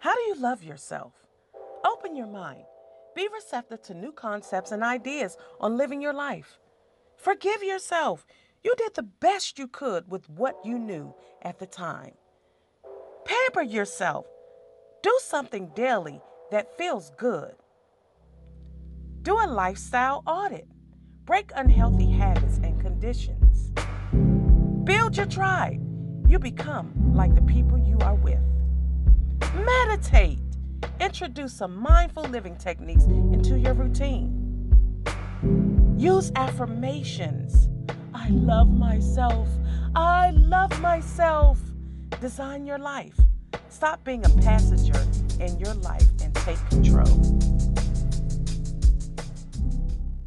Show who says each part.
Speaker 1: How do you love yourself? Open your mind. Be receptive to new concepts and ideas on living your life. Forgive yourself. You did the best you could with what you knew at the time. Pamper yourself. Do something daily that feels good. Do a lifestyle audit. Break unhealthy habits and conditions. Build your tribe. You become like the people you are with. Meditate. Introduce some mindful living techniques into your routine. Use affirmations. I love myself. I love myself. Design your life. Stop being a passenger in your life and take control.